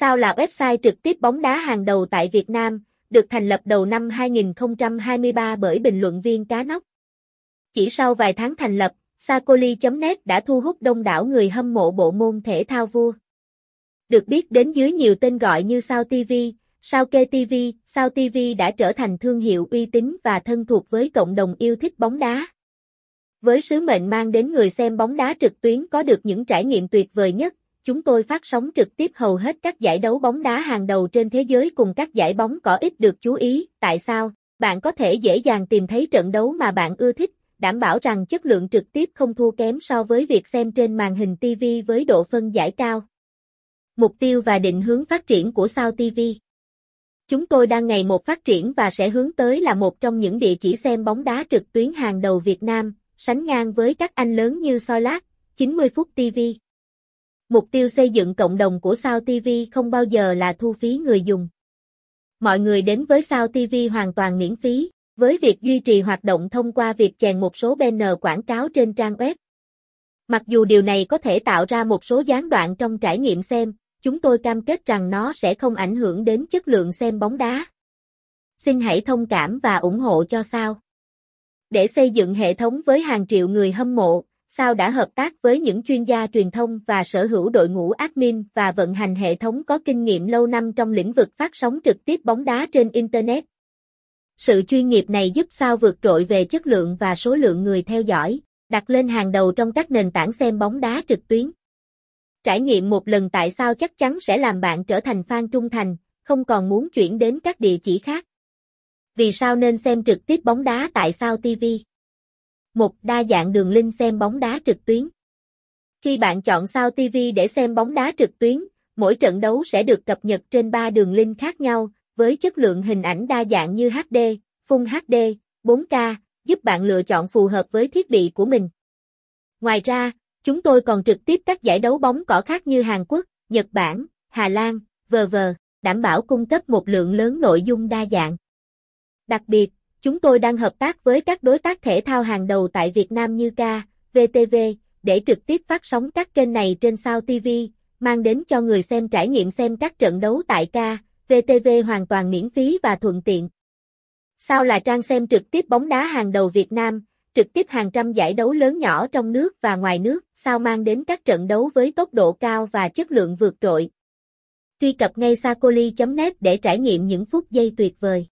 Sao là website trực tiếp bóng đá hàng đầu tại Việt Nam, được thành lập đầu năm 2023 bởi bình luận viên Cá Nóc. Chỉ sau vài tháng thành lập, Sacoli.net đã thu hút đông đảo người hâm mộ bộ môn thể thao vua. Được biết đến dưới nhiều tên gọi như Sao TV, Sao Kê TV, Sao TV đã trở thành thương hiệu uy tín và thân thuộc với cộng đồng yêu thích bóng đá. Với sứ mệnh mang đến người xem bóng đá trực tuyến có được những trải nghiệm tuyệt vời nhất, chúng tôi phát sóng trực tiếp hầu hết các giải đấu bóng đá hàng đầu trên thế giới cùng các giải bóng cỏ ít được chú ý. Tại sao? Bạn có thể dễ dàng tìm thấy trận đấu mà bạn ưa thích, đảm bảo rằng chất lượng trực tiếp không thua kém so với việc xem trên màn hình TV với độ phân giải cao. Mục tiêu và định hướng phát triển của Sao TV Chúng tôi đang ngày một phát triển và sẽ hướng tới là một trong những địa chỉ xem bóng đá trực tuyến hàng đầu Việt Nam, sánh ngang với các anh lớn như Soi Lát, 90 phút TV. Mục tiêu xây dựng cộng đồng của Sao TV không bao giờ là thu phí người dùng. Mọi người đến với Sao TV hoàn toàn miễn phí, với việc duy trì hoạt động thông qua việc chèn một số banner quảng cáo trên trang web. Mặc dù điều này có thể tạo ra một số gián đoạn trong trải nghiệm xem, chúng tôi cam kết rằng nó sẽ không ảnh hưởng đến chất lượng xem bóng đá. Xin hãy thông cảm và ủng hộ cho Sao. Để xây dựng hệ thống với hàng triệu người hâm mộ, Sao đã hợp tác với những chuyên gia truyền thông và sở hữu đội ngũ admin và vận hành hệ thống có kinh nghiệm lâu năm trong lĩnh vực phát sóng trực tiếp bóng đá trên Internet. Sự chuyên nghiệp này giúp Sao vượt trội về chất lượng và số lượng người theo dõi, đặt lên hàng đầu trong các nền tảng xem bóng đá trực tuyến. Trải nghiệm một lần tại sao chắc chắn sẽ làm bạn trở thành fan trung thành, không còn muốn chuyển đến các địa chỉ khác. Vì sao nên xem trực tiếp bóng đá tại sao TV? Một đa dạng đường link xem bóng đá trực tuyến. Khi bạn chọn sao TV để xem bóng đá trực tuyến, mỗi trận đấu sẽ được cập nhật trên 3 đường link khác nhau, với chất lượng hình ảnh đa dạng như HD, Full HD, 4K, giúp bạn lựa chọn phù hợp với thiết bị của mình. Ngoài ra, chúng tôi còn trực tiếp các giải đấu bóng cỏ khác như Hàn Quốc, Nhật Bản, Hà Lan, v.v., đảm bảo cung cấp một lượng lớn nội dung đa dạng. Đặc biệt, chúng tôi đang hợp tác với các đối tác thể thao hàng đầu tại Việt Nam như K, VTV, để trực tiếp phát sóng các kênh này trên Sao TV, mang đến cho người xem trải nghiệm xem các trận đấu tại K, VTV hoàn toàn miễn phí và thuận tiện. Sao là trang xem trực tiếp bóng đá hàng đầu Việt Nam, trực tiếp hàng trăm giải đấu lớn nhỏ trong nước và ngoài nước, sao mang đến các trận đấu với tốc độ cao và chất lượng vượt trội. Truy cập ngay sacoli.net để trải nghiệm những phút giây tuyệt vời.